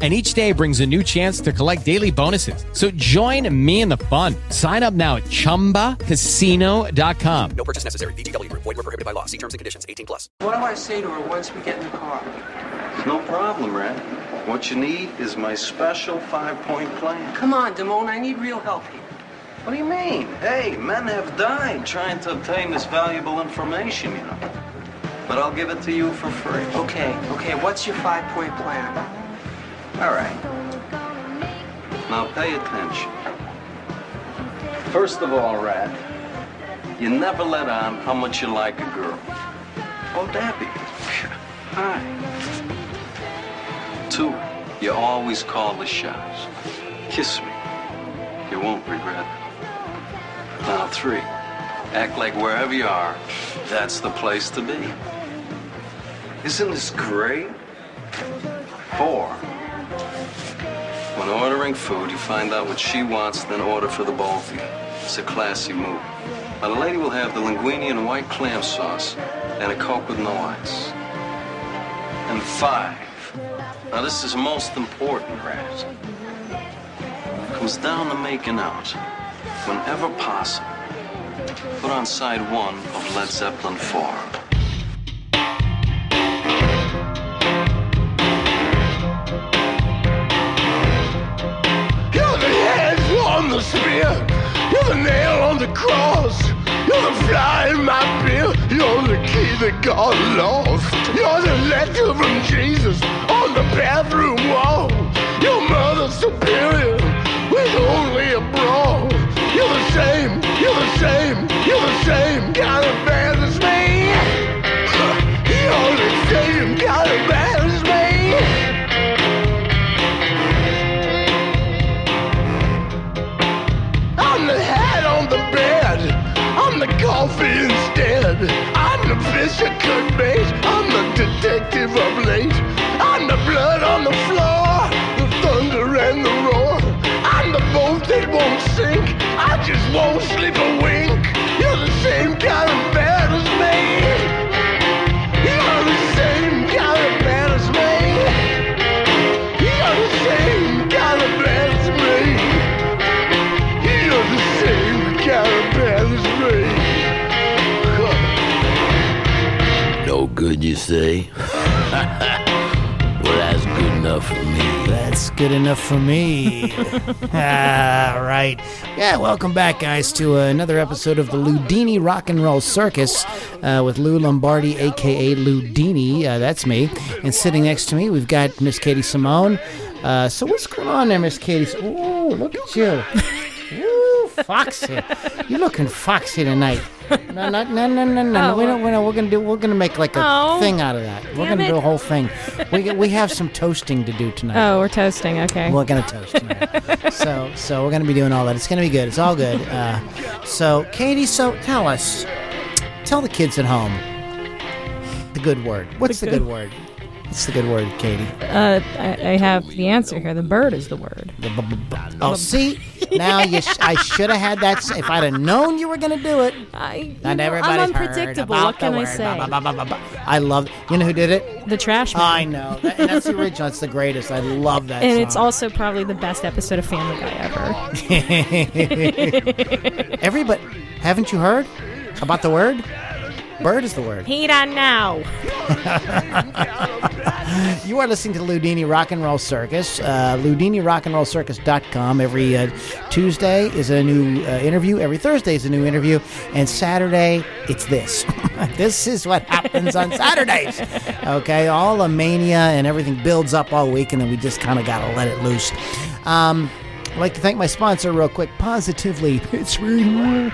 And each day brings a new chance to collect daily bonuses. So join me in the fun. Sign up now at chumbacasino.com. No purchase necessary. VGW Group. Void were prohibited by law. See terms and conditions. 18 plus. What do I say to her once we get in the car? No problem, Red. What you need is my special five-point plan. Come on, Damone, I need real help here. What do you mean? Hey, men have died trying to obtain this valuable information, you know. But I'll give it to you for free. Okay, okay, what's your five-point plan? All right. Now pay attention. First of all, Rat, you never let on how much you like a girl. Oh, Debbie. Hi. Two, you always call the shots. Kiss me. You won't regret it. Now, three, act like wherever you are, that's the place to be. Isn't this great? Four, when ordering food, you find out what she wants, then order for the both of you. It's a classy move. Now, the lady will have the linguine and white clam sauce and a Coke with no ice. And five. Now, this is most important, Raz. Comes down to making out. Whenever possible, put on side one of Led Zeppelin 4. That got lost. You're the letter from Jesus on the bathroom wall. Your mother superior with only a bra. You're the same. You're the same. You're the same kind of detective of late. I'm the blood on the floor, the thunder and the roar. I'm the boat that won't sink. I just won't sleep a wink. You're the same kind of bad as me. You're the same good enough for me. ah, right. Yeah, welcome back, guys, to another episode of the Ludini Rock and Roll Circus uh, with Lou Lombardi, aka Ludini. Uh, that's me. And sitting next to me, we've got Miss Katie Simone. Uh, so what's going on there, Miss Katie? Ooh, look at you. Ooh, foxy. You're looking foxy tonight. No, no, no, no, no, no. Oh, we don't, we don't, we're gonna do. We're gonna make like a Oh. thing out of that. We're gonna do a whole thing. We we have some toasting to do tonight. Oh, we're toasting. Okay. We're gonna toast tonight. so so we're gonna be doing all that. It's gonna be good. It's all good. Uh, so Katie, so tell us, tell the kids at home the good word. What's the, The good, good- word? What's the good word, Katie? Uh, I, I have the answer here. The bird is the word. The Oh, see, now you sh- I should have had that. s- If I'd have known you were gonna do it. I, Not I'm heard unpredictable. about What can the I word. say? I love. You know who did it? The trash man. I know. That- that's the original. It's the greatest. I love that. and song. it's also probably the best episode of Family Guy ever. Everybody, haven't you heard about the word? Bird is the word. Heat on now. You are listening to Ludini Rock and Roll Circus. Uh, LudiniRockandRollCircus.com. Every uh, Tuesday is a new uh, interview. Every Thursday is a new interview. And Saturday, it's this. this is what happens on Saturdays. Okay, all the mania and everything builds up all week, and then we just kind of got to let it loose. Um, I'd like to thank my sponsor real quick. Positively, Pittsburgh Live.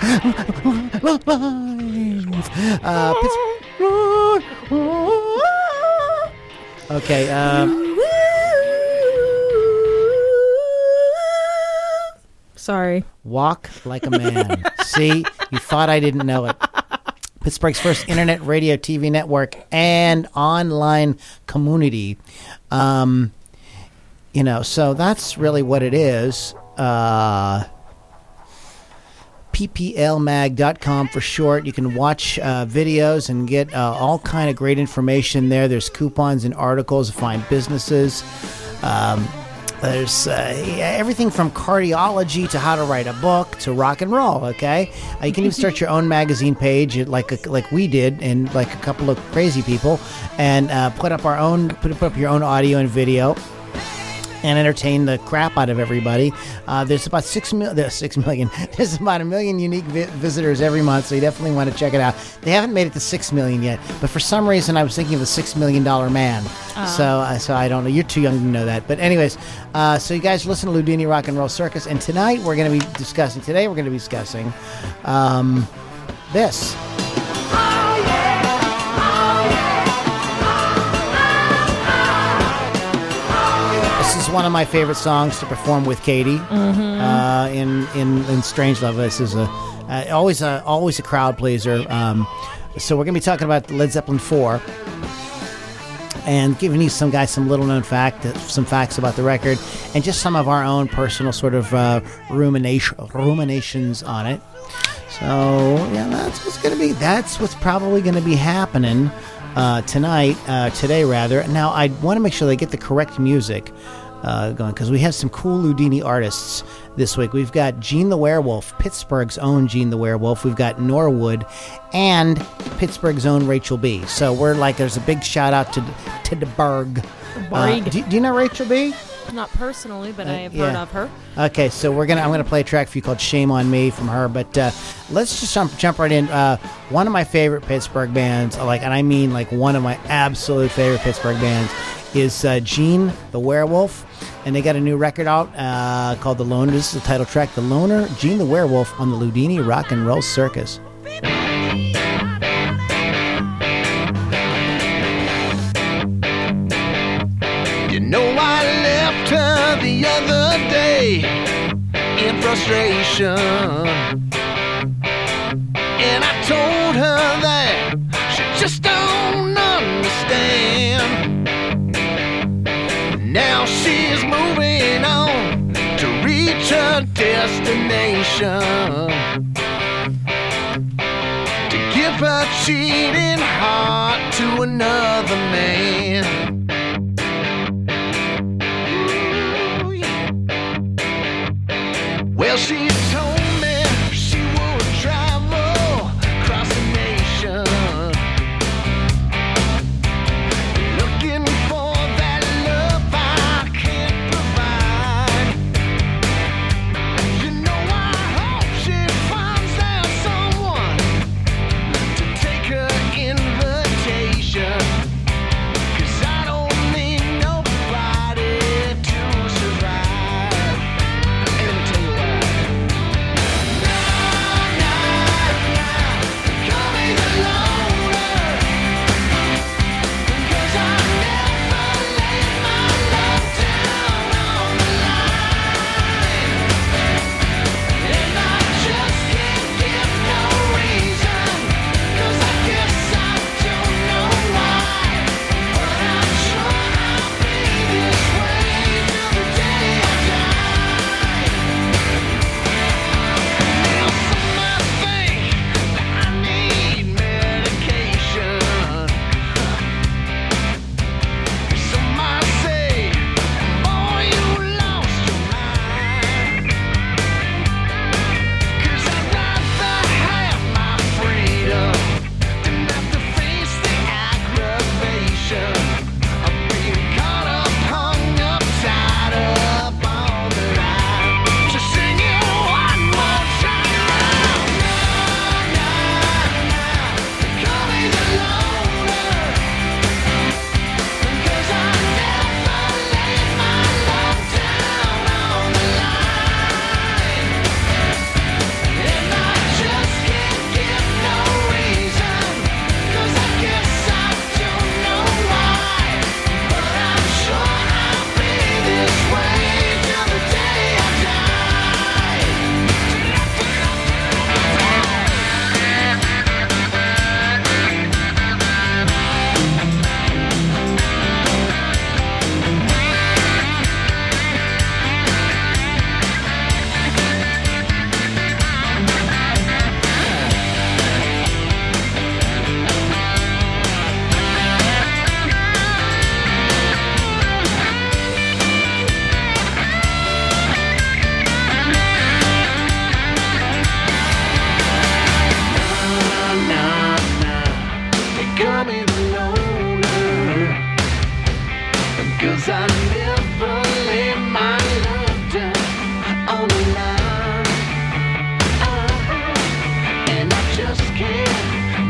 Uh, Pittsburgh. Okay. Um, Sorry. walk like a man. See, you thought I didn't know it. Pittsburgh's first internet radio TV network and online community. Um, you know, so that's really what it is. Uh, pplmag.com for short. You can watch uh, videos and get uh, all kind of great information there. There's coupons and articles, to find businesses. Um, there's uh, everything from cardiology to how to write a book to rock and roll. Okay, uh, you can even start your own magazine page, like a, like we did, and like a couple of crazy people, and uh, put up our own put, put up your own audio and video and entertain the crap out of everybody. Uh, there's about six mil- there's six million. There's about a million unique vi- visitors every month, so you definitely want to check it out. They haven't made it to six million yet, but for some reason I was thinking of the six million dollar man. So, uh, so I don't know. You're too young to know that. But anyways, uh, so you guys listen to Ludini Rock and Roll Circus, and tonight we're going to be discussing. Today we're going to be discussing um, this. One of my favorite songs to perform with Katie uh, in in in Strange Love. This is a uh, always a always a crowd pleaser. Um, so we're gonna be talking about Led Zeppelin four and giving you some guys some little known fact, some facts about the record, and just some of our own personal sort of uh, rumination ruminations on it. So yeah, that's what's gonna be. That's what's probably gonna be happening uh, tonight, uh, today rather. Now I want to make sure they get the correct music uh, going because we have some cool Ludini artists this week. We've got Gene the Werewolf, Pittsburgh's own Gene the Werewolf. We've got Norwood and Pittsburgh's own Rachel B. So we're like, there's a big shout out to to the Burgh. Uh, do, do you know Rachel B? Not personally, but I have yeah. heard of her. Okay, so we're gonna I'm gonna play a track for you called "Shame on Me" from her. But uh, let's just jump jump right in. Uh, one of my favorite Pittsburgh bands, like, and I mean like one of my absolute favorite Pittsburgh bands, is uh, Gene the Werewolf, and they got a new record out uh, called "The Loner." This is the title track, "The Loner." Gene the Werewolf on the Ludini Rock and Roll Circus. You know I left her the other day in frustration. And I told her that Now she's moving on to reach her destination. To give her cheating heart to another man.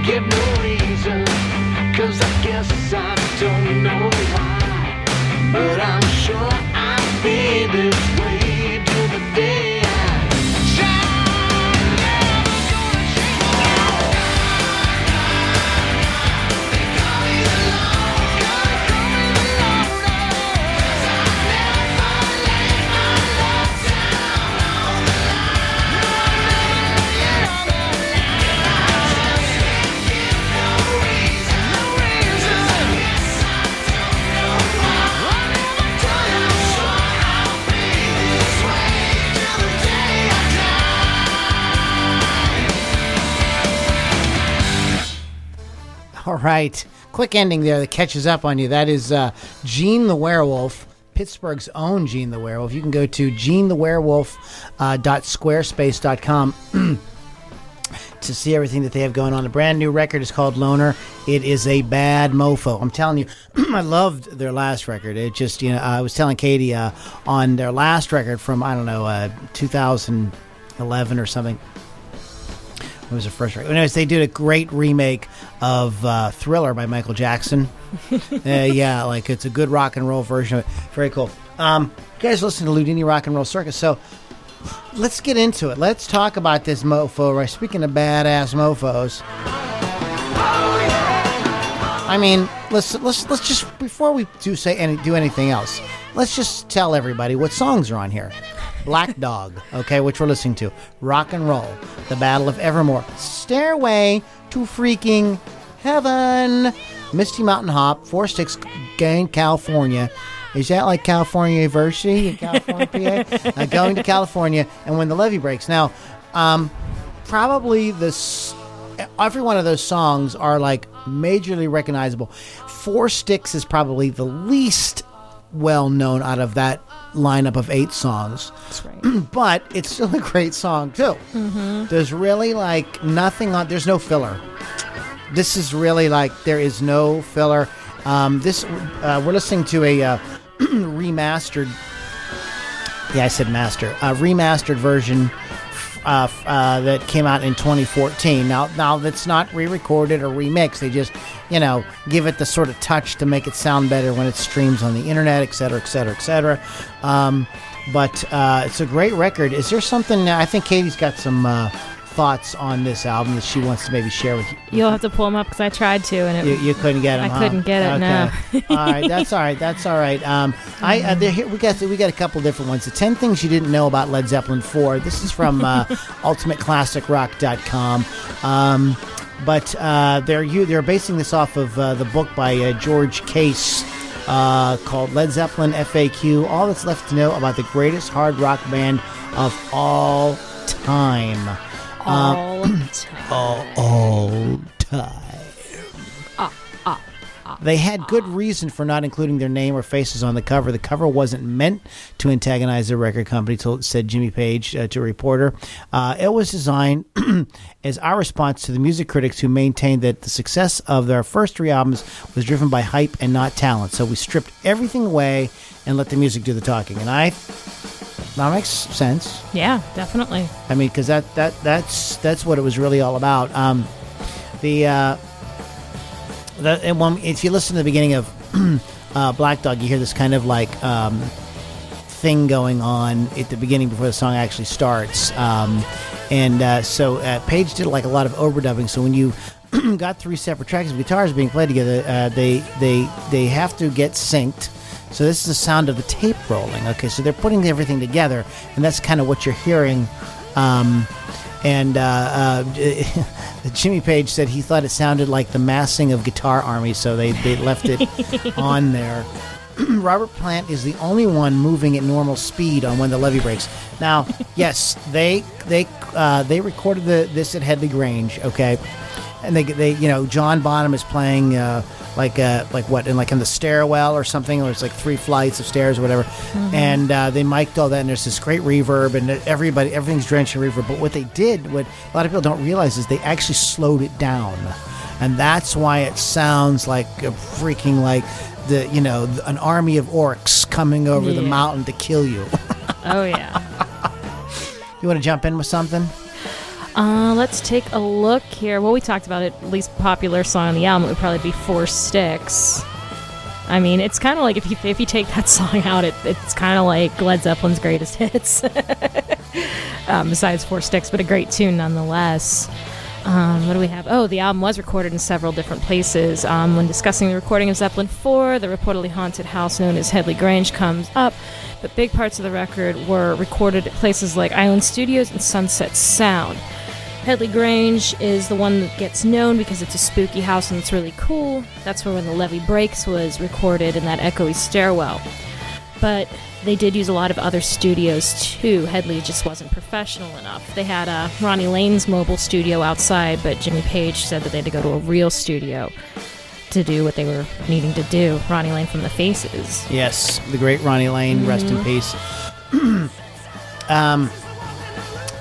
Give no reason. Cause I guess I don't know why. But I'm sure right. Quick ending there that catches up on you. That is uh, Gene the Werewolf, Pittsburgh's own Gene the Werewolf. You can go to genethewerewolf uh, to see everything that they have going on. A brand new record is called Loner. It is a bad mofo. I'm telling you, I loved their last record. It just, you know, I was telling Katie uh, on their last record from, I don't know, uh, 2011 or something. It was a first record. Anyways, they did a great remake of uh, Thriller by Michael Jackson. uh, yeah, like it's a good rock and roll version of it. Very cool. Um, you guys listen to Ludini Rock and Roll Circus. So let's get into it. Let's talk about this mofo. Right? Speaking of badass mofos. I mean, let's let's let's just before we do say any do anything else, let's just tell everybody what songs are on here. Black Dog, okay, which we're listening to. Rock and Roll, The Battle of Evermore, Stairway to Freaking Heaven, Misty Mountain Hop, Four Sticks Gang, California. Is that like California University in California, PA? Uh, going to California, and when the levee breaks. Now, um, probably this every one of those songs are like majorly recognizable. Four Sticks is probably the least well known out of that lineup of eight songs. That's right. but it's still a great song too. There's really like nothing on. There's no filler. This is really like there is no filler. Um, this uh, we're listening to a uh, remastered. Yeah, I said master. A remastered version uh, uh, that came out in 2014. Now, now that's not re-recorded or remixed. They just, you know, give it the sort of touch to make it sound better when it streams on the internet, et cetera, et cetera, et cetera. Um, but uh, it's a great record. Is there something? I think Katie's got some uh, thoughts on this album that she wants to maybe share with you. You'll have to pull them up because I tried to, and it, You, you couldn't get them. I couldn't get it, no. all right, that's all right. That's all right. Um, I uh, here, we got we got a couple different ones. The ten things you didn't know about Led Zeppelin four. This is from uh, UltimateClassicRock.com. Um, but uh, they're you they're basing this off of uh, the book by uh, George Case. Uh, called Led Zeppelin FAQ. All that's left to know about the greatest hard rock band of all time. all time. all, all time. They had good reason for not including their name or faces on the cover. The cover wasn't meant to antagonize the record company, told, said Jimmy Page uh, to a reporter. Uh, it was designed as our response to the music critics who maintained that the success of their first three albums was driven by hype and not talent. So we stripped everything away and let the music do the talking. And I, that makes sense. Yeah, definitely. I mean, because that, that that's that's what it was really all about. Um, the uh, the and when, if you listen to the beginning of uh, Black Dog, you hear this kind of like um, thing going on at the beginning before the song actually starts. Um, and uh, so uh, Page did like a lot of overdubbing. So when you got three separate tracks of guitars being played together, uh, they they they have to get synced. So this is the sound of the tape rolling. Okay, so they're putting everything together, and that's kind of what you're hearing. Um, and uh, uh, Jimmy Page said he thought it sounded like the massing of guitar armies, so they, they left it on there. Robert Plant is the only one moving at normal speed on when the levee breaks. Now, yes, they they uh, they recorded the, this at Headley Grange, okay, and they they you know John Bonham is playing uh, like uh, like what in like in the stairwell or something, or it's like three flights of stairs or whatever, and uh, they mic'd all that, and there's this great reverb, and everybody everything's drenched in reverb. But what they did, what a lot of people don't realize, is they actually slowed it down. and that's why it sounds like a freaking like the you know an army of orcs coming over the mountain to kill you. Oh yeah. you want to jump in with something? Uh, let's take a look here. Well, we talked about it. Least popular song on the album would probably be Four Sticks. I mean, it's kind of like if you if you take that song out, it, it's kind of like Led Zeppelin's greatest hits. um, besides Four Sticks, but a great tune nonetheless. Um, what do we have? Oh, the album was recorded in several different places. Um, when discussing the recording of Zeppelin 4, the reportedly haunted house known as Headley Grange comes up, but big parts of the record were recorded at places like Island Studios and Sunset Sound. Headley Grange is the one that gets known because it's a spooky house and it's really cool. That's where When the Levee Breaks was recorded in that echoey stairwell. But they did use a lot of other studios too. Headley just wasn't professional enough. They had uh, Ronnie Lane's mobile studio outside, but Jimmy Page said that they had to go to a real studio to do what they were needing to do. Ronnie Lane from the Faces. Yes, the great Ronnie Lane, rest in peace. um,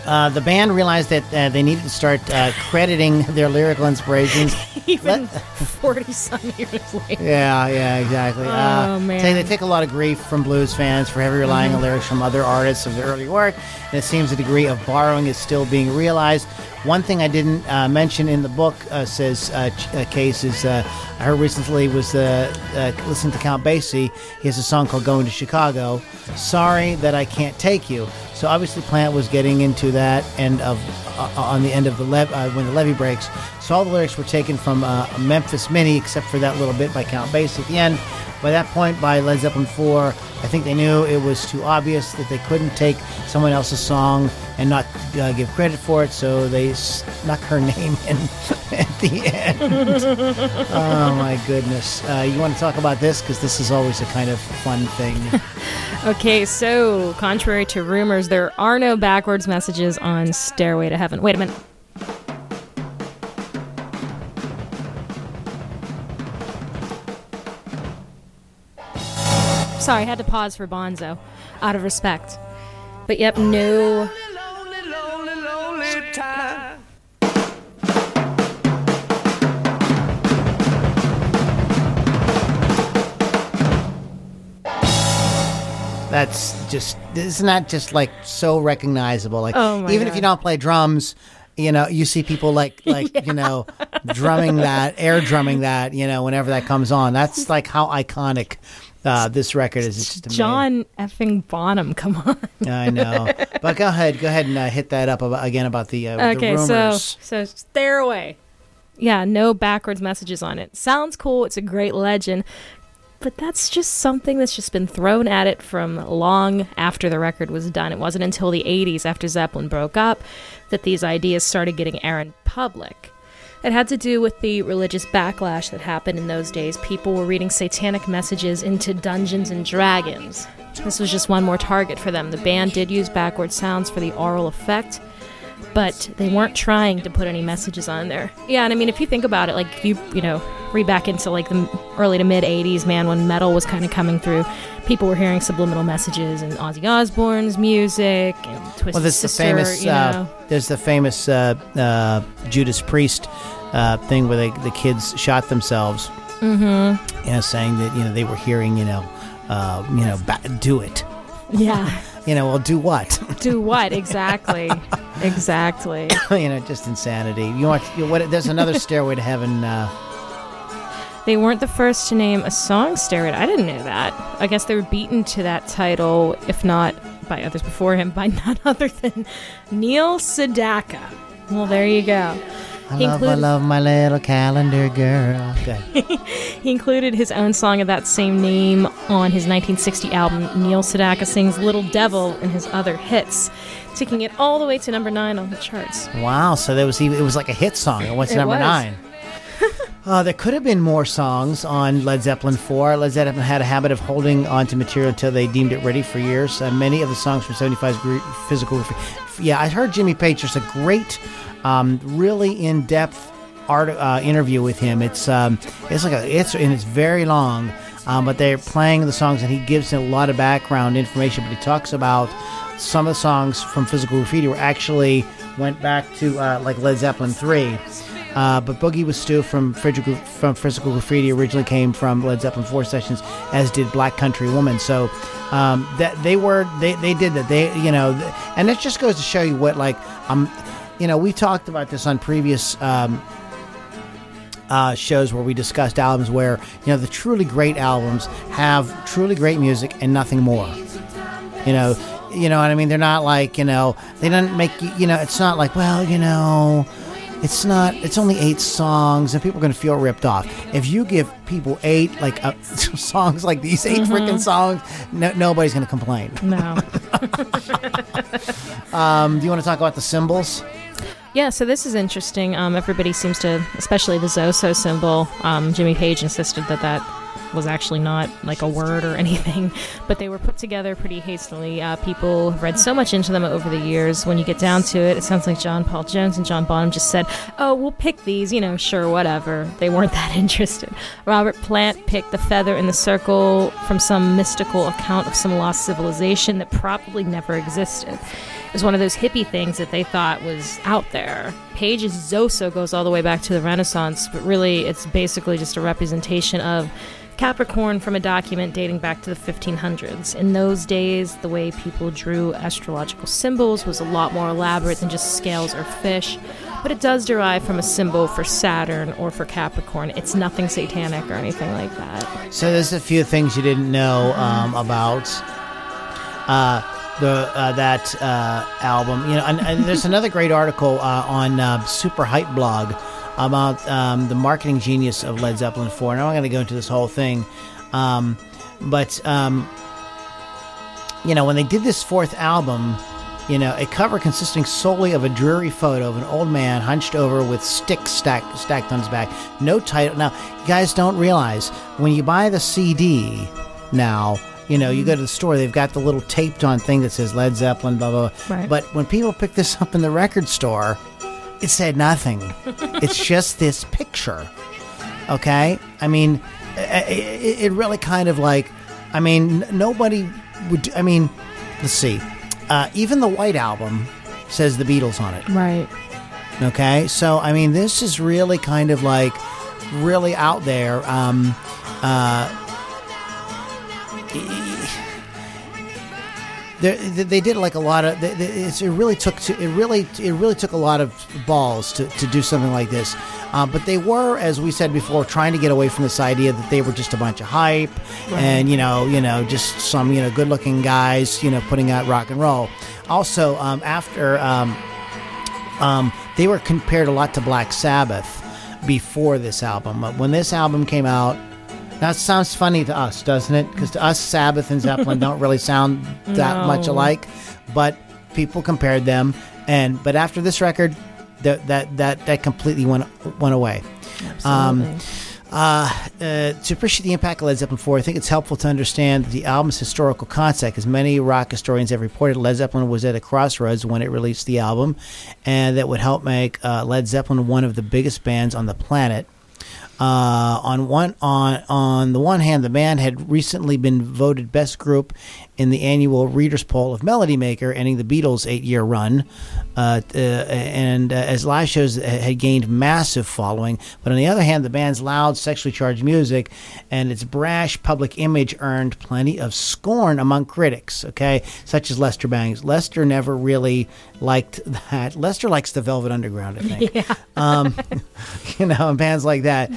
uh, the band realized that uh, they needed to start uh, crediting their lyrical inspirations. Even 40 some years later. Yeah, yeah, exactly. Oh, uh, man. Say they take a lot of grief from blues fans for heavy relying on lyrics from other artists of their early work, and it seems a degree of borrowing is still being realized. One thing I didn't uh, mention in the book uh, says uh, Ch- uh, Case is uh, I heard recently was uh, uh, listening to Count Basie. He has a song called "Going to Chicago." Sorry that I can't take you. So obviously Plant was getting into that end of uh, on the end of the uh, when the levee breaks. So all the lyrics were taken from uh, Memphis Mini, except for that little bit by Count Basie at the end. By that point, by Led Zeppelin 4, I think they knew it was too obvious that they couldn't take someone else's song and not uh, give credit for it, so they snuck her name in at the end. oh my goodness! Uh, you want to talk about this because this is always a kind of fun thing. Okay, so contrary to rumors, there are no backwards messages on Stairway to Heaven. Wait a minute. Sorry, I had to pause for Bonzo out of respect. But yep, no. That's just isn't that just like so recognizable? Like Oh even if you don't play drums, you know, you see people like like you know drumming that, air drumming that, you know, whenever that comes on. That's like how iconic uh, this record is. Just amazing. John effing Bonham, come on. I know, but go ahead, go ahead and uh, hit that up about, again about the, uh, Okay, the so rumors. so Stairway. Yeah, no backwards messages on it. Sounds cool. It's a great legend. But that's just something that's just been thrown at it from long after the record was done. It wasn't until the 80s, after Zeppelin broke up, that these ideas started getting air in public. It had to do with the religious backlash that happened in those days. People were reading satanic messages into Dungeons and Dragons. This was just one more target for them. The band did use backward sounds for the aural effect, but they weren't trying to put any messages on there. Yeah, and I mean, if you think about it, like if you you know read back into like the early to mid '80s, man, when metal was kind of coming through, people were hearing subliminal messages in Ozzy Osbourne's music and Twisted Well, there's the famous you know. uh, there's the famous uh, uh, Judas Priest uh, thing where they, the kids shot themselves. Mm-hmm. You know, saying that you know they were hearing you know uh, you know ba- do it. yeah, You know, well, do what? do what exactly? exactly. you know, just insanity. You want you, what? There's another Stairway to Heaven. Uh, They weren't the first to name a song Stairway. I didn't know that. I guess they were beaten to that title, if not by others before him, by none other than Neil Sedaka. Well, there you go. I He love, I love my little calendar girl. He included his own song of that same name on his 1960 album. Neil Sedaka sings Little Devil and his other hits, taking it all the way to number nine on the charts. Wow, so there was even, it was like a hit song. It went to It number was. nine. Uh, there could have been more songs on Led Zeppelin 4. Led Zeppelin had a habit of holding on to material until they deemed it ready for years. Uh, many of the songs from 75's gr- physical. Yeah, I heard Jimmy Page. There's a great, um, really in depth art uh, interview with him. It's um, it's like a it's and it's very long, um, but they're playing the songs and he gives a lot of background information. But he talks about some of the songs from Physical Graffiti were actually went back to uh, like Led Zeppelin three. Uh, but Boogie with Stu from from Physical Graffiti originally came from Led Zeppelin 4 sessions, as did Black Country Woman. So um, that they were they, they did that. They you know, and it just goes to show you what like um, you know, we talked about this on previous. Um, uh, shows where we discussed albums where you know the truly great albums have truly great music and nothing more. You know, you know what I mean. They're not like you know they don't make you you know it's not like well you know it's not it's only eight songs and people are going to feel ripped off if you give people eight like uh, songs like these 8 freaking songs no, nobody's going to complain No. um, do you want to talk about the symbols Yeah, so this is interesting. Um, everybody seems to, especially the Zoso symbol. Um, Jimmy Page insisted that that was actually not like a word or anything, but they were put together pretty hastily. Uh, people have read so much into them over the years. When you get down to it, it sounds like John Paul Jones and John Bonham just said, "Oh, we'll pick these, you know, sure, whatever." They weren't that interested. Robert Plant picked the feather in the circle from some mystical account of some lost civilization that probably never existed. Was one of those hippie things that they thought was out there. Page's Zoso goes all the way back to the Renaissance, but really it's basically just a representation of Capricorn from a document dating back to the 1500s. In those days, the way people drew astrological symbols was a lot more elaborate than just scales or fish, but it does derive from a symbol for Saturn or for Capricorn. It's nothing satanic or anything like that. So there's a few things you didn't know um, about uh, the uh, that uh, album. You know, and, and there's another great article uh, on uh, Super Hype blog about um, the marketing genius of Led Zeppelin 4. Now I'm not going to go into this whole thing, um, but um, you know, when they did this fourth album. You know, a cover consisting solely of a dreary photo of an old man hunched over with sticks stacked, stacked on his back. No title. Now, you guys don't realize when you buy the CD now, you know, you go to the store, they've got the little taped on thing that says Led Zeppelin, blah, blah, blah. Right. But when people pick this up in the record store, it said nothing. it's just this picture. Okay? I mean, it, it really kind of like, I mean, nobody would, I mean, let's see. Uh, even the White Album says the Beatles on it. Right. Okay, so I mean, this is really kind of like really out there. Um, uh, they, they did like a lot of. they- it really took to, it really it really took a lot of balls to, to do something like this. Uh, but they were, as we said before, trying to get away from this idea that they were just a bunch of hype and you know you know just some you know good looking guys you know putting out rock and roll. Also, um, after. Um, um, they were compared a lot to Black Sabbath before this album. But when this album came out, now it sounds funny to us, doesn't it? Because to us, Sabbath and Zeppelin don't really sound that No. much alike. But people compared them, and but after this record, that that that that completely went went away. Um, Absolutely. uh, uh, to appreciate the impact of Led Zeppelin 4, I think it's helpful to understand the album's historical context, as many rock historians have reported Led Zeppelin was at a crossroads when it released the album, and that would help make uh, Led Zeppelin one of the biggest bands on the planet. Uh, on one on on the one hand, the band had recently been voted best group in the annual Readers' Poll of Melody Maker, ending the Beatles' eight-year run. Uh, uh, and uh, as live shows had gained massive following, but on the other hand, the band's loud, sexually charged music and its brash public image earned plenty of scorn among critics. Okay, such as Lester Bangs. Lester never really liked that. Lester likes the Velvet Underground, I think um, you know, and bands like that.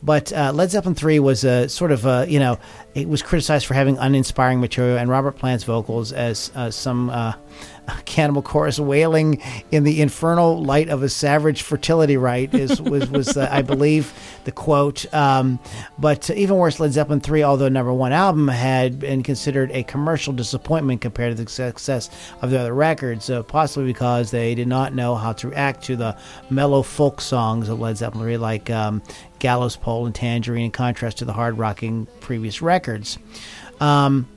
Uh, but uh, Led Zeppelin three was a sort of a, you know, it was criticized for having uninspiring material, and Robert Plant's vocals as uh, some. Cannibal chorus wailing in the infernal light of a savage fertility rite is was was uh, I believe the quote. Um, but even worse, Led Zeppelin three, although number one album, had been considered a commercial disappointment compared to the success of the other records, uh, possibly because they did not know how to react to the mellow folk songs of Led Zeppelin, three, like um, Gallows Pole and Tangerine, in contrast to the hard rocking previous records. Um,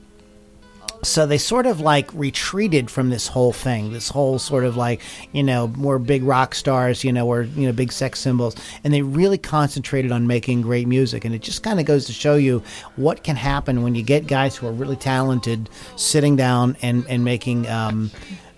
so they sort of like retreated from this whole thing this whole sort of like you know more big rock stars you know or you know big sex symbols. And they really concentrated on making great music. And it just kind of goes to show you what can happen when you get guys who are really talented sitting down and and making um,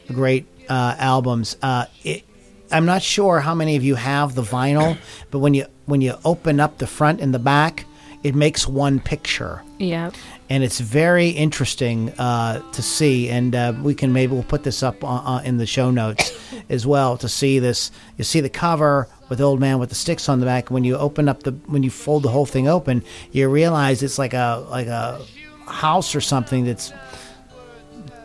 great uh, albums. Uh, it, I'm not sure how many of you have the vinyl, but when you when you open up the front and the back, it makes one picture Yeah. and it's very interesting uh, to see. And uh, we can maybe we'll put this up uh, uh, in the show notes as well to see this. You see the cover with the old man with the sticks on the back. When you open up the when you fold the whole thing open, you realize it's like a like a house or something that's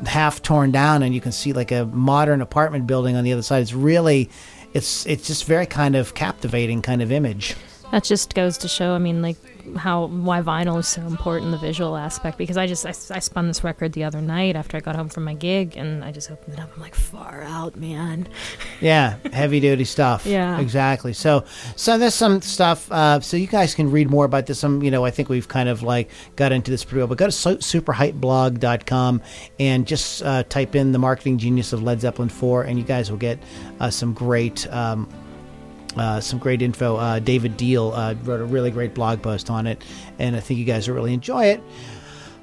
half torn down, and you can see like a modern apartment building on the other side. It's really it's it's just very kind of captivating kind of image. That just goes to show, I mean, like how why vinyl is so important, the visual aspect. Because I just I, I spun this record the other night after I got home from my gig, and I just opened it up. I'm like, far out, man. Yeah, heavy duty stuff. Yeah. exactly. So, so there's some stuff. Uh, so you guys can read more about this. Some, you know, I think we've kind of like got into this pretty well. But go to su- superhypeblog.com and just uh, type in the marketing genius of Led Zeppelin 4, and you guys will get uh, some great. Um, uh, some great info. Uh, David Deal uh, wrote a really great blog post on it, and I think you guys will really enjoy it.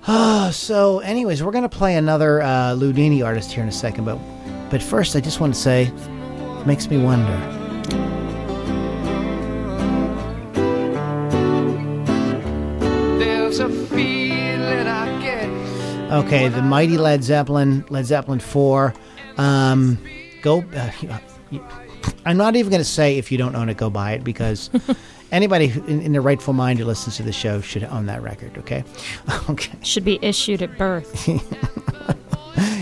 Uh, so, anyways, we're gonna play another uh, Ludini artist here in a second, but but first, I just want to say, it makes me wonder. There's a feeling I get. Okay, the mighty Led Zeppelin, Led Zeppelin four. Um, go. Uh, you- I'm not even going to say if you don't own it, go buy it because anybody who, in, in their rightful mind who listens to the show should own that record. Okay, okay. Should be issued at birth.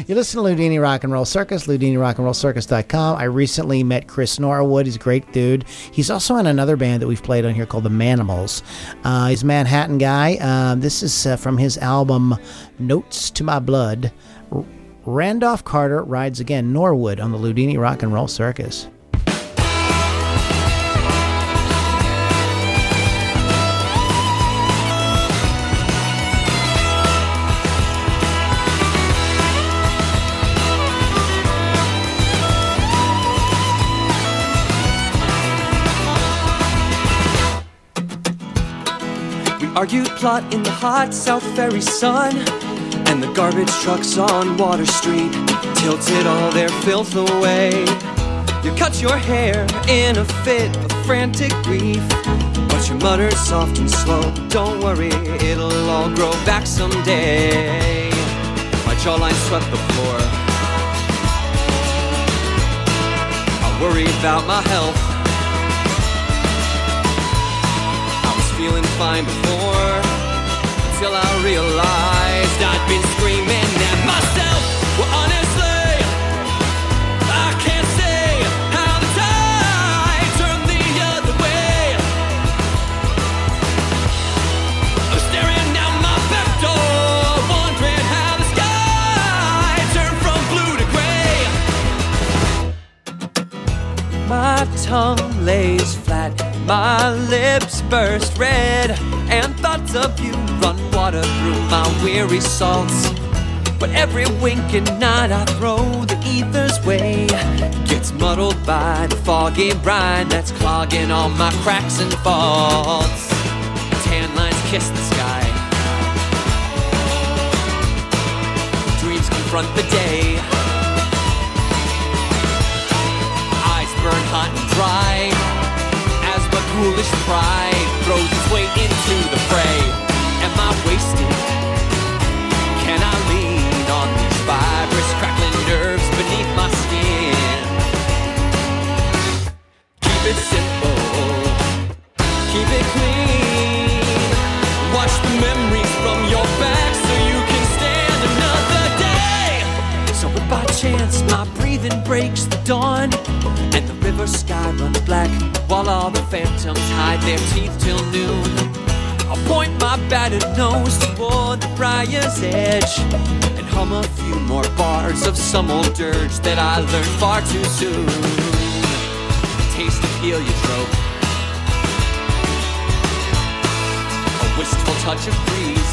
You listen to Ludini Rock and Roll Circus, LudiniRockandRollCircus.com. I recently met Chris Norwood. He's a great dude. He's also in another band that we've played on here called the Manimals. Uh, he's a Manhattan guy. Um, this is uh, from his album Notes to My Blood. R- Randolph Carter rides again Norwood on the Ludini Rock and Roll Circus. Argued plot in the hot South Ferry sun, and the garbage trucks on Water Street tilted all their filth away. You cut your hair in a fit of frantic grief, but you muttered soft and slow, Don't worry, it'll all grow back someday. My jawline swept the floor. I worry about my health. Feeling fine before until I realized I'd been screaming at myself. Well, honestly, I can't say how the tide turned the other way. I'm staring out my back door, wondering how the sky turned from blue to gray. My tongue lays flat, my lips burst red, and thoughts of you run water through my weary salts. But every winking night I throw the ether's way gets muddled by the foggy brine that's clogging all my cracks and faults. Tan lines kiss the sky. Dreams confront the day. eyes burn hot and dry as my ghoulish pride the fray. Am I wasted? Can I lean on these fibrous, crackling nerves beneath my skin? Keep it simple, keep it clean. Watch the memories from your back so you can stand another day. So if by chance my breathing breaks the dawn and the river sky runs black while all the phantoms hide their teeth till noon, I'll point my battered nose toward the briar's edge and hum a few more bars of some old dirge that I learned far too soon. Taste of heliotrope, a wistful touch of breeze.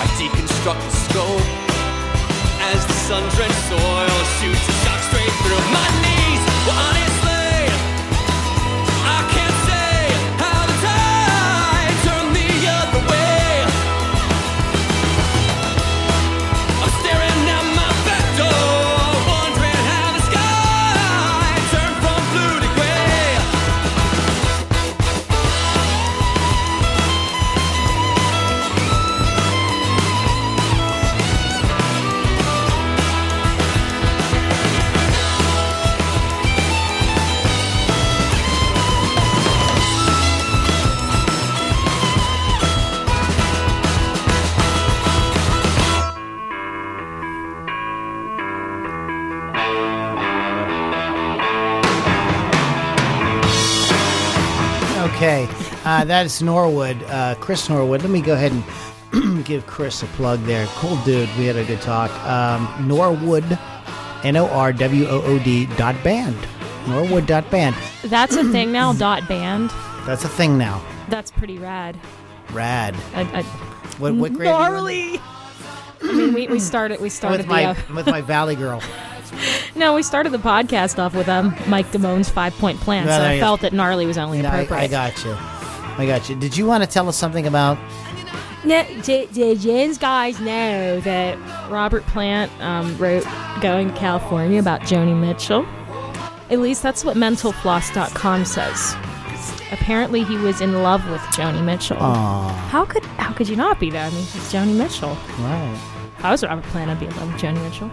I deconstruct the scope as the sun-drenched soil shoots a shock straight through my knees. Well, uh, that is Norwood, uh, Chris Norwood. Let me go ahead and give Chris a plug there. Cool dude. We had a good talk. Um, Norwood, N O R W O O D dot band. Norwood dot band. That's a thing now. Dot band. That's a thing now. That's pretty rad. Rad. I, I, What, what grade? are you in? gnarly. I mean, we, we started we started With the my uh, with my Valley girl. no we started the podcast off with um Mike Damone's five point plan, No, so no, I felt that gnarly was only I, appropriate. I got you. I got you. Did you want to tell us something about? Now, did, did guys know that Robert Plant um, wrote Going to California about Joni Mitchell? At least that's what mentalfloss.com says. Apparently he was in love with Joni Mitchell. How could how could you not be though? I mean she's Joni Mitchell. Right. If I was Robert Plant, I'd be in love with Joni Mitchell.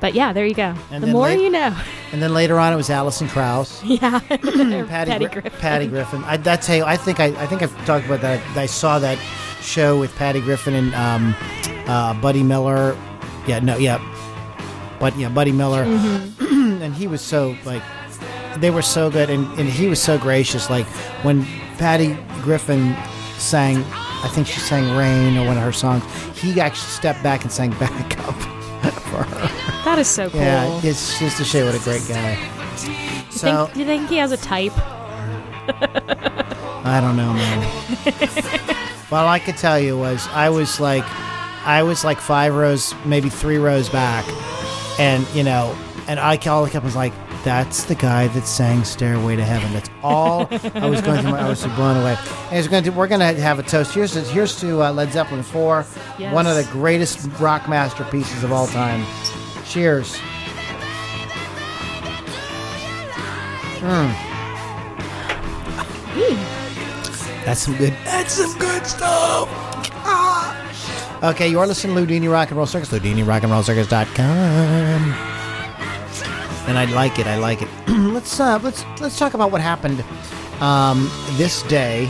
But yeah, there you go. And the more late- you know. And then later on, it was Alison Krauss. Yeah. Patty, Patty Griffin. Patty Griffin. I, that's how I think I, I think I've talked about that. I saw that show with Patty Griffin and um, uh, Buddy Miller. Yeah, no, yeah, but yeah, Buddy Miller, Mm-hmm. and he was so like they were so good, and, and he was so gracious. Like when Patty Griffin sang, I think she sang "Rain" or one of her songs. He actually stepped back and sang backup for her. Is so cool. Yeah, it's just to show you what a great guy. you So think, do you think he has a type? I don't know, man. well, all I could tell you was I was like, I was like five rows, maybe three rows back, and you know, and I all I kept was like, that's the guy that sang "Stairway to Heaven." That's all I was going through. My, I was blown away. And it's going to, we're going to have a toast. Here's to, here's to uh, Led Zeppelin four, Yes. one of the greatest rock masterpieces of all time. Cheers. That's some good. That's some good stuff. Ah. Okay, you're listening to Ludini Rock and Roll Circus. Ludini Rock and Roll Circus.com. And I like it. I like it. let's uh, let's let's talk about what happened um, this day.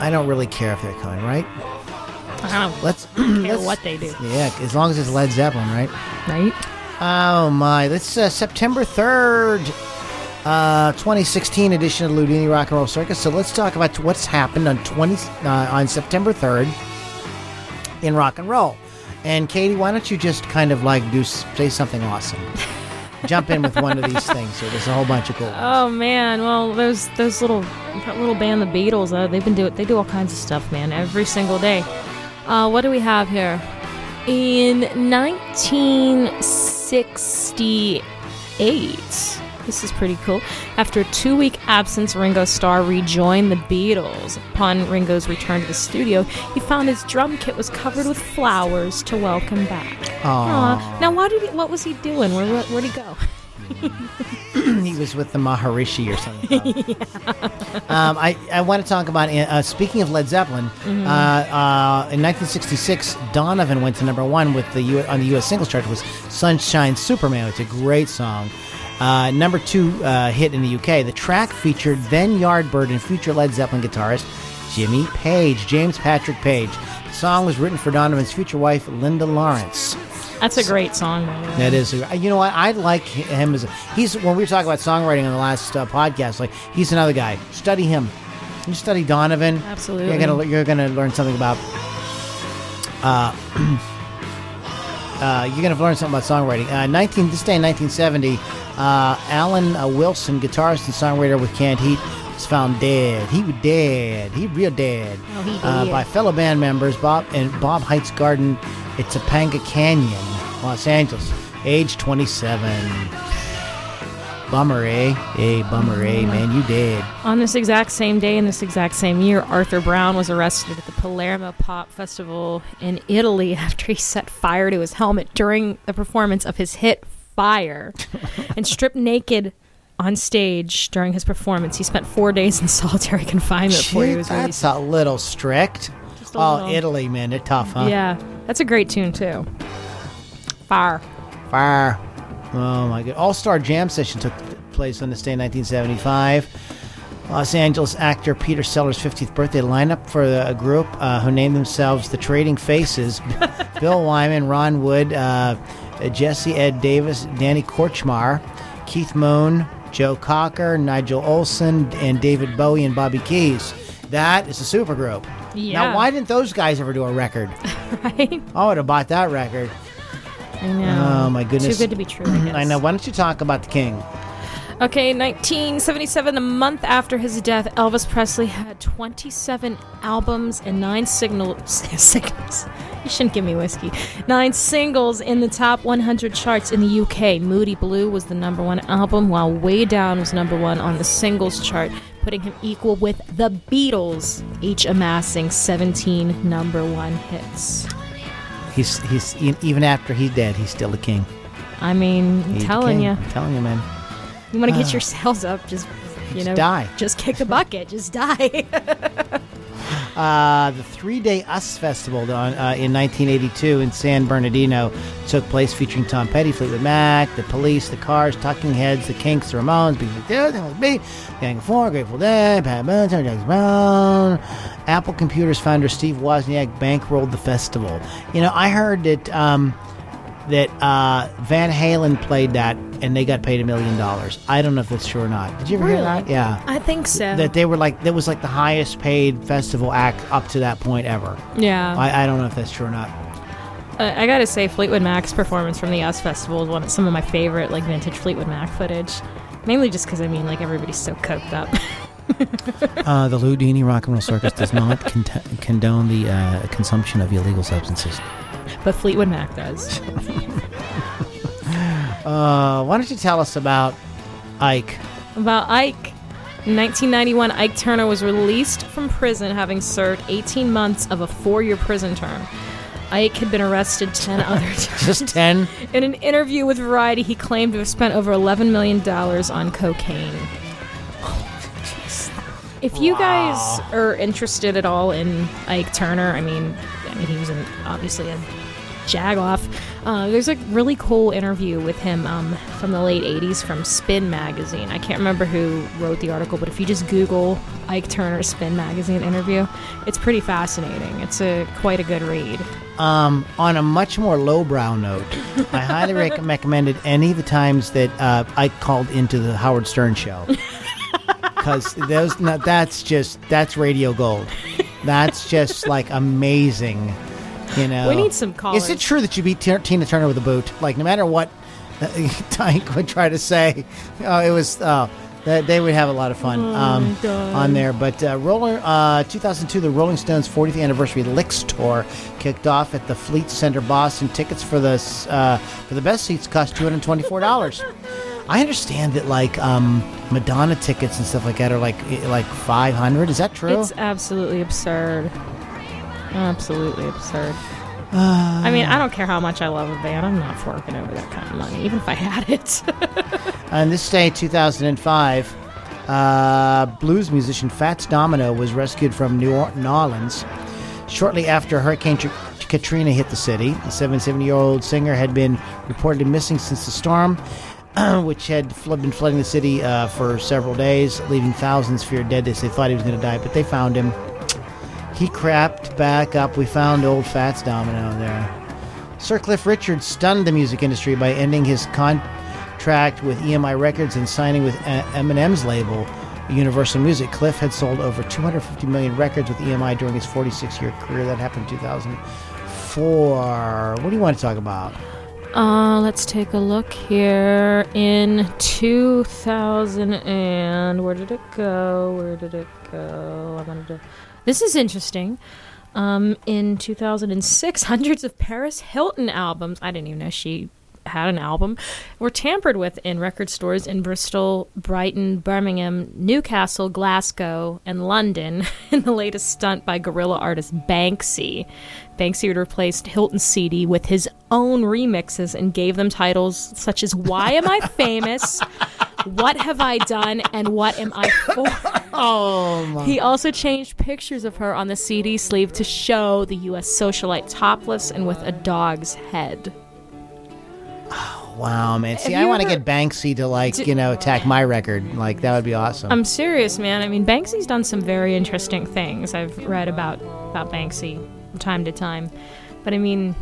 I don't really care if they're coming, right? I don't Let's care let's- what they do, Yeah, as long as it's Led Zeppelin, right? right? Oh my! This uh, September third, uh, 2016 edition of Ludini Rock and Roll Circus. So let's talk about what's happened on 20 uh, on September third in rock and roll. And Katie, why don't you just kind of like do say something awesome? Jump in with one of these things. So there's a whole bunch of cool. ones. Oh man, well those those little that little band, the Beatles, uh, they've been doing they do all kinds of stuff, man, every single day. Uh, what do we have here? In 1968, this is pretty cool. After a two-week absence, Ringo Starr rejoined the Beatles. Upon Ringo's return to the studio, he found his drum kit was covered with flowers to welcome back. Aw. Now, what did he, what was he doing? Where where- where'd he go? he was with the Maharishi or something. um, I, I want to talk about, uh, speaking of Led Zeppelin, Mm-hmm. uh, uh, in 1966, Donovan went to number one with the U- on the U.S. singles chart was Sunshine Superman. It's a great song. Uh, number two uh, hit in the UK. The track featured then Yardbird and future Led Zeppelin guitarist Jimmy Page, James Patrick Page. The song was written for Donovan's future wife, Linda Lawrence. That's a great song, by the way. That is, you know what? I like him as a, he's when we were talking about songwriting on the last uh, podcast. Like he's another guy. Study him. You study Donovan. Absolutely. You're gonna you're gonna learn something about. Uh, uh, you're gonna learn something about songwriting. Uh, 19 this day in 1970, uh, Alan uh, Wilson, guitarist and songwriter with Canned Heat, was found dead. He was dead. He real dead. Oh, he uh, by fellow band members Bob and Bob Hite's Garden at Topanga Canyon, Los Angeles, age 27. Bummer, eh? Hey, bummer, eh? Man, you dead. On this exact same day in this exact same year, Arthur Brown was arrested at the Palermo Pop Festival in Italy after he set fire to his helmet during the performance of his hit Fire and stripped naked on stage during his performance. He spent four days in solitary confinement before he Gee, was that's released. a little strict. Just a oh, little. Italy, man, they're tough, huh? Yeah, that's a great tune too. Fire. Fire. Oh my god. All Star Jam session took place on this day in 1975. Los Angeles actor Peter Sellers' 50th birthday lineup for the, a group uh, who named themselves the Trading Faces. Bill Wyman, Ron Wood, uh, Jesse Ed Davis, Danny Kortchmar, Keith Moon, Joe Cocker, Nigel Olsson, and David Bowie and Bobby Keys. That is a supergroup. Yeah. Now, why didn't those guys ever do a record? right? I would have bought that record. I know. Oh my goodness! Too good to be true. I, guess. I know. Why don't you talk about the King? Okay, 1977, a month after his death, Elvis Presley had 27 albums and nine signals. signals. You shouldn't give me whiskey. Nine singles in the top 100 charts in the UK. Moody Blue was the number one album, while Way Down was number one on the singles chart, putting him equal with the Beatles, each amassing 17 number one hits. He's he's even after he's dead, he's still the king. I mean, I'm telling you, I'm telling you, man. You want to get your sales up, just you Just know, die. just kick the bucket, just die. Uh, the three-day US Festival on, uh, in 1982 in San Bernardino took place, featuring Tom Petty, Fleetwood Mac, The Police, The Cars, Talking Heads, The Kinks, The Ramones, Beatles, They Must Be, Gang of Four, Grateful Dead, Pat Boone, James Brown. Apple Computers founder Steve Wozniak bankrolled the festival. You know, I heard that um, that uh, Van Halen played that and they got paid a million dollars. I don't know if that's true or not. Did you ever hear Really? that? Yeah. I think so. That they were like that was like the highest paid festival act up to that point ever. yeah. I, I don't know if that's true or not. Uh, I gotta say, Fleetwood Mac's performance from the US Festival is one of some of my favorite like vintage Fleetwood Mac footage. Mainly just because I mean, like everybody's so coked up. Uh, the Ludini Rock and Roll Circus does not cont- condone the uh, consumption of illegal substances. But Fleetwood Mac does. Uh, why don't you tell us about Ike? About Ike. In 1991, Ike Turner was released from prison having served 18 months of a four year prison term. Ike had been arrested 10 other times. Just ten. In an interview with Variety, he claimed to have spent over $11 million on cocaine. If you guys are interested at all in Ike Turner, I mean, I mean, he was an, obviously a jagoff. Uh, there's a really cool interview with him um, from the late 80s from Spin Magazine. I can't remember who wrote the article, but if you just Google Ike Turner Spin Magazine interview, it's pretty fascinating. It's a quite a good read. Um, on a much more lowbrow note, I highly rec- recommended any of the times that uh, Ike called into the Howard Stern show. Because those, no, that's just that's radio gold. That's just like amazing. You know, We need some Is it true that you beat T- Tina Turner with a boot? Like no matter what, Ike would try to say, oh, it was. Oh, that they would have a lot of fun um, on there. But uh, Roller, uh, 2002, the Rolling Stones 40th anniversary Licks tour kicked off at the Fleet Center, Boston. Tickets for the uh, for the best seats cost 224 dollars. I understand that like um, Madonna tickets and stuff like that are like like 500. Is that true? It's absolutely absurd. Absolutely absurd. I mean, I don't care how much I love a band. I'm not forking over that kind of money, even if I had it. On this day, 2005, uh, blues musician Fats Domino was rescued from New Orleans shortly after Hurricane Tr- Katrina hit the city. The 77 year old singer had been reportedly missing since the storm, which had been flooding the city uh, for several days, leaving thousands feared dead. They thought he was going to die, but they found him. He crapped back up. We found old Fats Domino there. Sir Cliff Richard stunned the music industry by ending his contract with EMI Records and signing with Eminem's label, Universal Music. Cliff had sold over 250 million records with EMI during his 46 year career. That happened in 2004. What do you want to talk about? uh, let's take a look here. In 2000 and where did it go? Where did it go? I wanted to. This is interesting. Um, in 2006, hundreds of Paris Hilton albums. I didn't even know she had an album. Were tampered with in record stores in Bristol, Brighton, Birmingham, Newcastle, Glasgow, and London. In the latest stunt by guerrilla artist Banksy, Banksy had replaced Hilton's CD with his own remixes and gave them titles such as "Why Am I Famous." What have I done and what am I for? Oh, my. He also changed pictures of her on the CD sleeve to show the U.S. socialite topless and with a dog's head. Oh, wow, man. See, I want to get Banksy to, like, you know, attack my record. Like, that would be awesome. I'm serious, man. I mean, Banksy's done some very interesting things. I've read about about Banksy time to time, but I mean,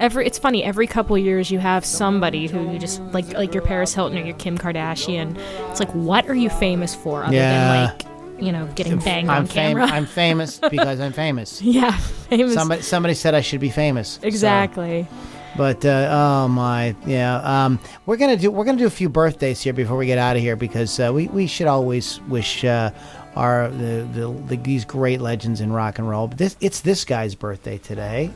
Every it's funny. Every couple years, you have somebody who you just like, like your Paris Hilton or your Kim Kardashian. It's like, what are you famous for other Yeah. than like, you know, getting banged I'm on fam- camera? I'm famous because I'm famous. yeah, famous. Somebody somebody said I should be famous. so- exactly. But uh, oh my, yeah. Um, we're gonna do we're gonna do a few birthdays here before we get out of here because uh, we we should always wish uh, our the, the, the these great legends in rock and roll. But this it's this guy's birthday today.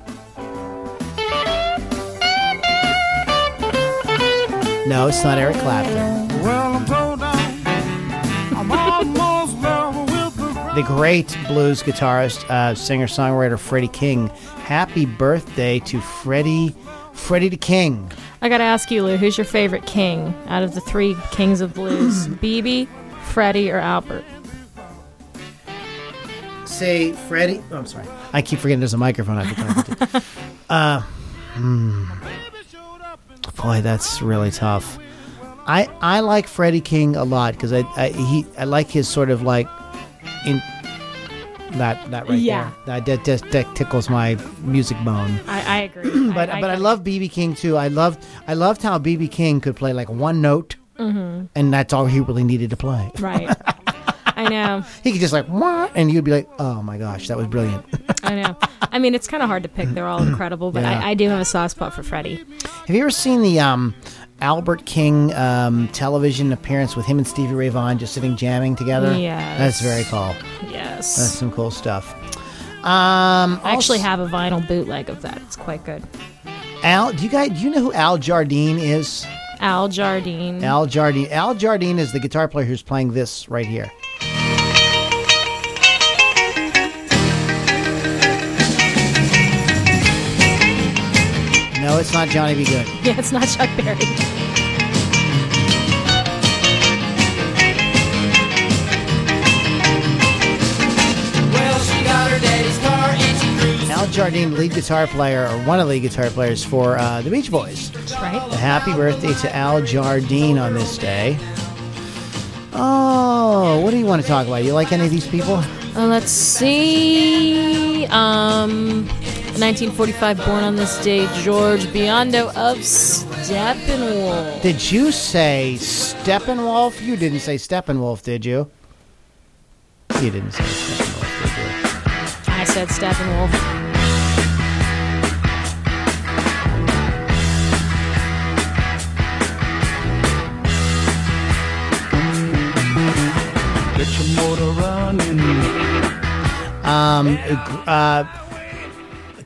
No, it's not Eric Clapton. Well, I'm told I'm almost level with the The great blues guitarist, uh, singer songwriter Freddie King. Happy birthday to Freddie Freddie the King. I gotta ask you, Lou, who's your favorite king out of the three kings of blues? BB, Freddie, or Albert? Say Freddie. Oh, I'm sorry. I keep forgetting there's a microphone I have to talk to. uh, hmm. Boy, that's really tough. I I like Freddie King a lot because I, I he I like his sort of like in that that right Yeah. there. That, that that tickles my music bone. I, I agree. But but I love BB King too. I loved I loved how BB King could play like one note, and that's all he really needed to play. Right. I know. He could just like "Wah," and you'd be like, oh my gosh, that was brilliant. I know. I mean, it's kind of hard to pick. They're all incredible, but Yeah. I, I do have a soft spot for Freddie. Have you ever seen the um, Albert King um, television appearance with him and Stevie Ray Vaughan just sitting jamming together? Yes. That's very cool. Yes. That's some cool stuff. Um, I actually have a vinyl bootleg of that. It's quite good. Al. Do you guys do you know who Al Jardine is? Al Jardine. Al Jardine. Al Jardine is the guitar player who's playing this right here. No, it's not Johnny B. Good. Yeah, it's not Chuck Berry. Well, she got her daddy's car and she cruised. Al Jardine, lead guitar player, or one of the lead guitar players for uh, the Beach Boys. That's Right? Happy birthday to Al Jardine on this day. Oh, what do you want to talk about? You like any of these people? Uh, let's see. Um, 1945, born on this day, George Biondo of Steppenwolf. Did you say Steppenwolf? You didn't say Steppenwolf, did you? You didn't say Steppenwolf, did you? I said Steppenwolf. Get your motor running. Um, uh,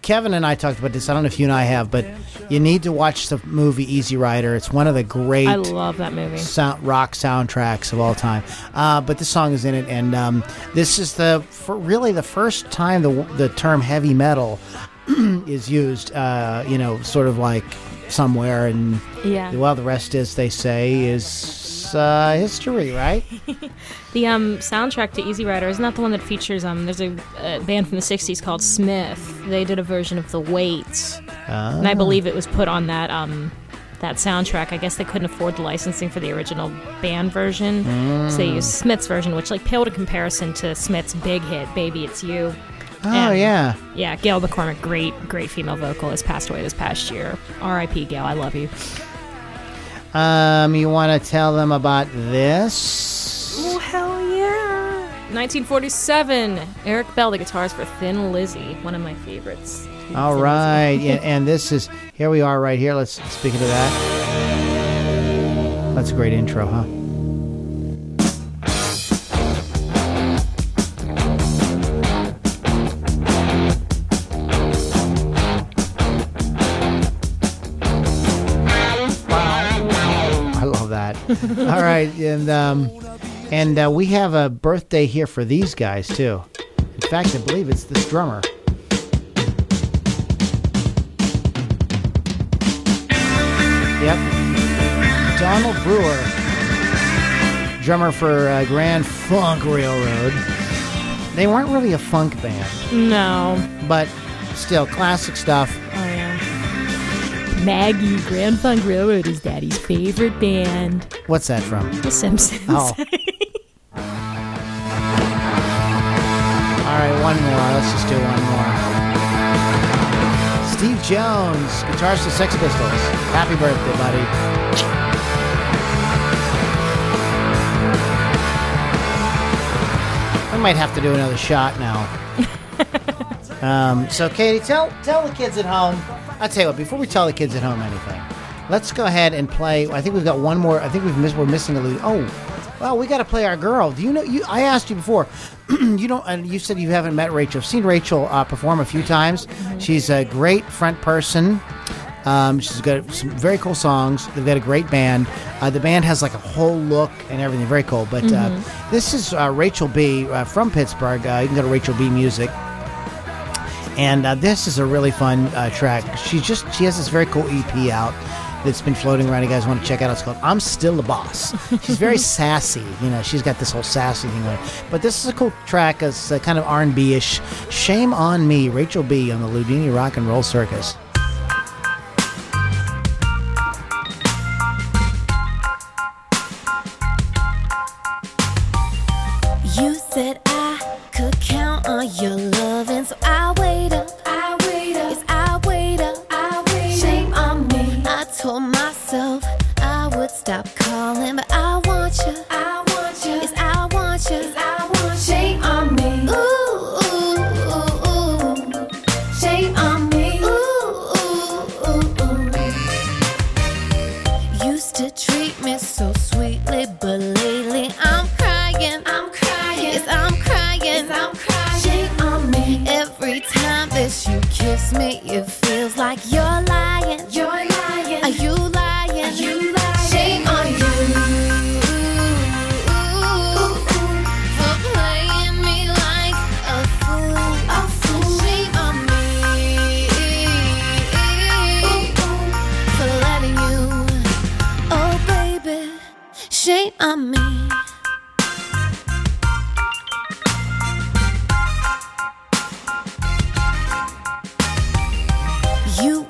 Kevin and I talked about this. I don't know if you and I have, but you need to watch the movie Easy Rider. It's one of the great I love that movie. sound, rock soundtracks of all time. Uh, but this song is in it, and um, this is the for really the first time the the term heavy metal is used. Uh, you know, sort of like somewhere, and Yeah. well, the rest is they say is uh, history, right? The um soundtrack to Easy Rider isn't that the one that features um there's a, uh band from the 60s called Smith. They did a version of The Weight. And I believe it was put on that um that soundtrack. I guess they couldn't afford the licensing for the original band version. So they used Smith's version, which like paled in comparison to Smith's big hit Baby It's You. Oh And- yeah. Yeah, Gayle McCormick, great, great female vocalist, passed away this past year. R.I.P. Gayle, I love you. Um, you want to tell them about this? Oh, hell yeah. 1947, Eric Bell, the guitarist for Thin Lizzy, one of my favorites. All Thin right, yeah, and this is here we are right here. Let's speak into that. That's a great intro, huh? All right, and um, and uh, we have a birthday here for these guys too. In fact, I believe it's this drummer. Yep. Donald Brewer, drummer for uh, Grand Funk Railroad. They weren't really a funk band, No. but still classic stuff. Oh. Maggie, Grand Funk Railroad is Daddy's favorite band. What's that from? The Simpsons. Oh. All right, one more. Let's just do one more. Steve Jones, guitarist of Sex Pistols. Happy birthday, buddy. Might have to do another shot now. Um, so, Katie, tell tell the kids at home. I'll tell you what. Before we tell the kids at home anything, let's go ahead and play. I think we've got one more. I think we've missed. We're missing a lead. Oh, well, we got to play our girl. Do you know? You I asked you before. you don't. And you said you haven't met Rachel. I've seen Rachel uh, perform a few times. She's a great front person. Um, she's got some very cool songs. They've got a great band. Uh, the band has like a whole look and everything. Very cool. But uh, this is uh, Rachel B uh, from Pittsburgh. Uh, you can go to Rachel B Music. And uh, this is a really fun uh, track. She's just she has this very cool EP out that's been floating around. You guys want to check out? It's called "I'm Still the Boss." She's very sassy. You know, she's got this whole sassy thing going. But this is a cool track. It's uh, kind of R&B ish. Shame on me, Rachel B on the Ludini Rock and Roll Circus.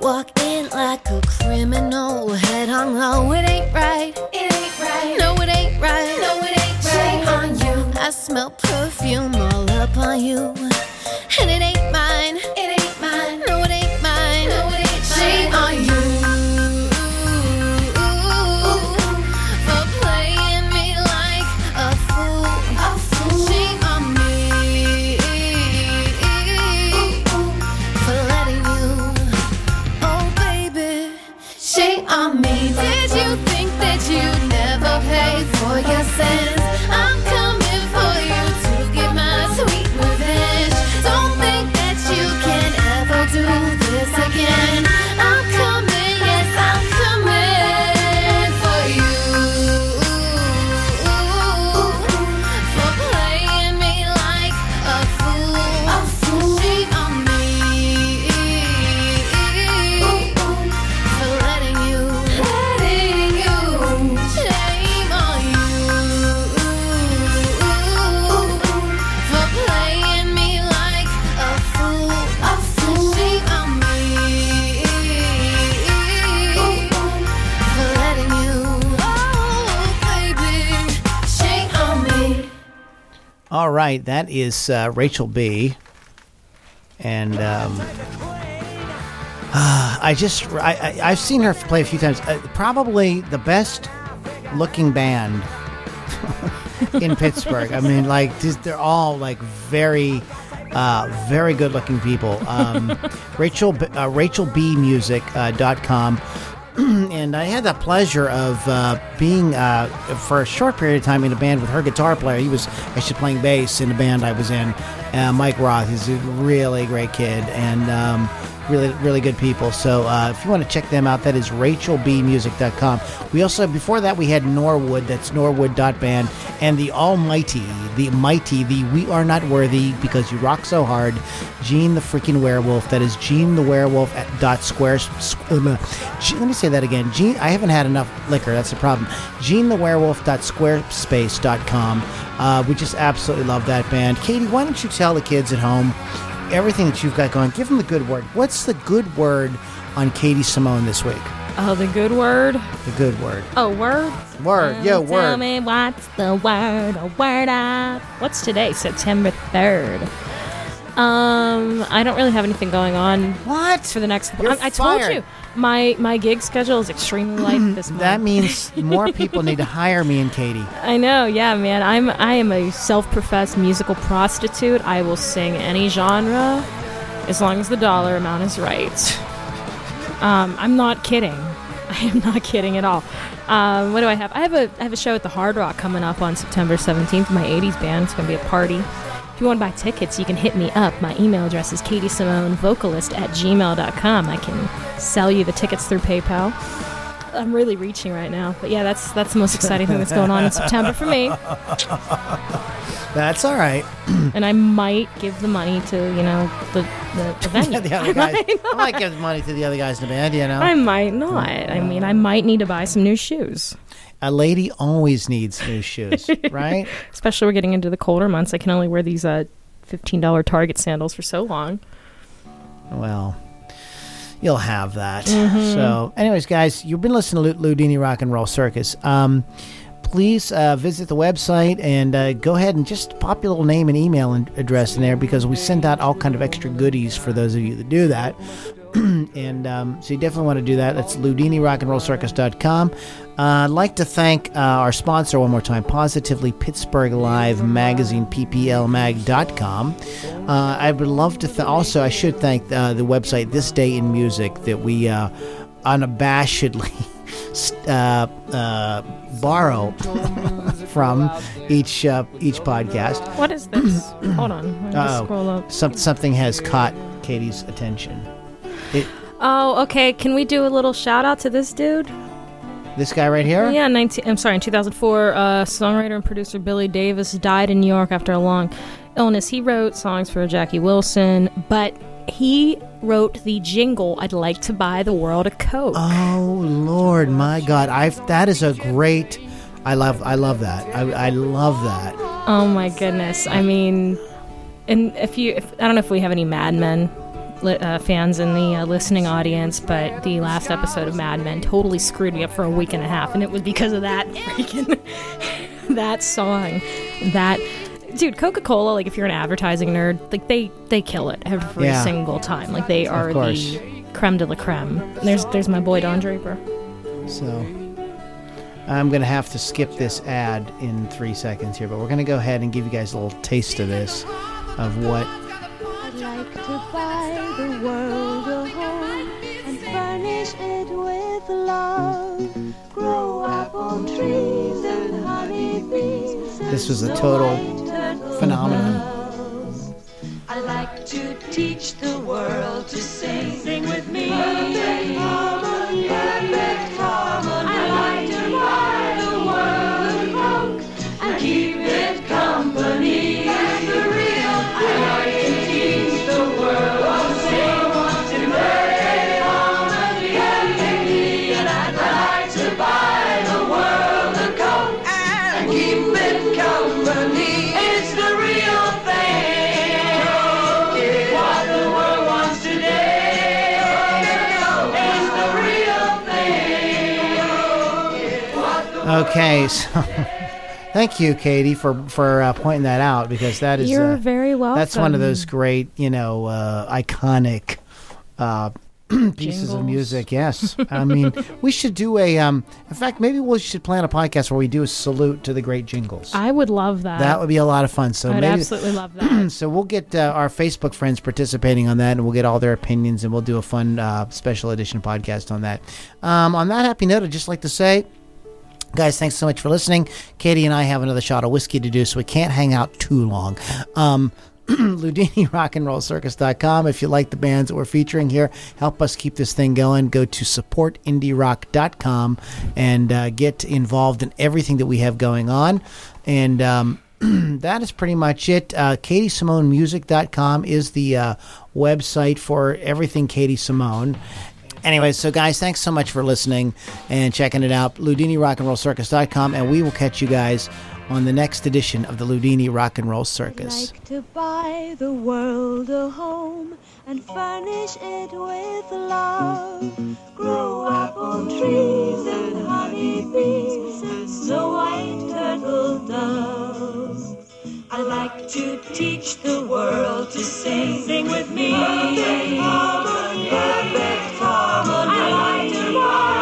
Walk in like a criminal, head hung low. It ain't right. It ain't right. No, it ain't right. No, it ain't right. Shame on you. I smell perfume all up on you, and it ain't right, that is uh, Rachel B. And um, I just I, I I've seen her play a few times. Uh, probably the best looking band in Pittsburgh. I mean, like just, they're all like very. Uh, very good looking people. Um, Rachel, uh, RachelBmusic.com. Uh. and I had the pleasure of uh, being uh, for a short period of time in a band with her guitar player. He was actually playing bass in the band I was in. Uh, Mike Roth is a really great kid and um, really really good people. So uh, if you want to check them out, that is RachelBmusic.com. We also before that we had Norwood. That's Norwood.band and the Almighty, the mighty, the We Are Not Worthy because you rock so hard. Gene the freaking werewolf. That is Gene the werewolf at dot square. squ- uh, let me say that again. Gene, I haven't had enough liquor. That's the problem. Gene the werewolf squarespace.com. Uh, we just absolutely love that band. Katie, why don't you tell the kids at home everything that you've got going? Give them the good word. What's the good word on Katie Simone this week? Oh, the good word. The good word. Oh, word. Word. Yeah, Tell word. Tell me what's the word? A word up. What's today? September third. Um, I don't really have anything going on. What for the next? You're I, I told you my my gig schedule is extremely light this month. That means more people need to hire me and Katie. I know, yeah, man. I'm I am a self-professed musical prostitute. I will sing any genre as long as the dollar amount is right. Um, I'm not kidding. I am not kidding at all. Um, what do I have? I have a I have a show at the Hard Rock coming up on September 17th. My 80s band. It's gonna be a party. You want to buy tickets, you can hit me up. My email address is Katie Simone Vocalist at gmail.com. I can sell you the tickets through PayPal. I'm really reaching right now, but yeah, that's that's the most exciting thing that's going on in September for me. That's all right. and I might give the money to you know the the, the venue. the other guys. I might give the money to the other guys in the band. You know, I might not. I mean, I might need to buy some new shoes. a lady always needs new shoes, right? Especially we're getting into the colder months. I can only wear these uh, fifteen dollar Target sandals for so long. Well, you'll have that. Mhm. So, anyways, guys, you've been listening to Lu- Ludini Rock and Roll Circus. Um, please uh, visit the website and uh, go ahead and just pop your little name and email and address in there because we send out all kind of extra goodies for those of you that do that. and um, so you definitely want to do that. That's LudiniRockandRollCircus.com. Uh, I'd like to thank uh, our sponsor one more time, Positively Pittsburgh Live Magazine, PPLMag.com. Uh, I would love to th- also, I should thank uh, the website This Day in Music that we uh, unabashedly uh, uh, borrow from each uh, each podcast. What is this? Hold on. Let me scroll up. Some, something has caught Katie's attention. It, Oh, okay. Can we do a little shout out to this dude? This guy right here? Yeah, 19, I'm sorry, in 2004, uh, songwriter and producer Billy Davis died in New York after a long illness. He wrote songs for Jackie Wilson, but he wrote the jingle, I'd like to buy the world a Coke. Oh Lord, my God! I that is a great. I love. I love that. I, I love that. Oh my goodness. I mean, and if you, if, I don't know if we have any Mad Men li- uh, fans in the uh, listening audience, but the last episode of Mad Men totally screwed me up for a week and a half, and it was because of that freaking that song. That dude, Coca Cola. Like, if you're an advertising nerd, like they they kill it every Yeah. single time. Like they are the creme de la creme. There's there's my boy Don Draper. So I'm gonna have to skip this ad in three seconds here, but we're gonna go ahead and give you guys a little taste of this, of what. I'd like to buy the world a home and furnish it with love. Grow apple trees and honeybees. and This was a total phenomenon. I like to teach the world to sing. Sing with me. Okay, so thank you, Katie, for for uh, pointing that out because that is You're uh, very welcome. That's one of those great, you know, uh, iconic uh, pieces of music. Yes, I mean, we should do a. Um, in fact, maybe we should plan a podcast where we do a salute to the great jingles. I would love that. that would be a lot of fun. So I'd maybe, absolutely love that. so we'll get uh, our Facebook friends participating on that, and we'll get all their opinions, and we'll do a fun uh, special edition podcast on that. Um, on that happy note, I'd just like to say. Guys, thanks so much for listening. Katie and I have another shot of whiskey to do, so we can't hang out too long. Um, LudiniRockandRollCircus.com. If you like the bands that we're featuring here, help us keep this thing going. Go to supportindierock.com and uh, get involved in everything that we have going on. And um, that is pretty much it. Uh, KatieSimoneMusic.com is the uh, website for everything Katie Simone. Anyway, so guys, thanks so much for listening and checking it out. LudiniRockandRollCircus.com, and we will catch you guys on the next edition of the Ludini Rock and Roll Circus. like to buy the world a home and furnish it with love. Grow apple trees and and snow white turtle doves. I like to teach the world to sing. Sing with me. Perfect harmony. Perfect harmony. I like to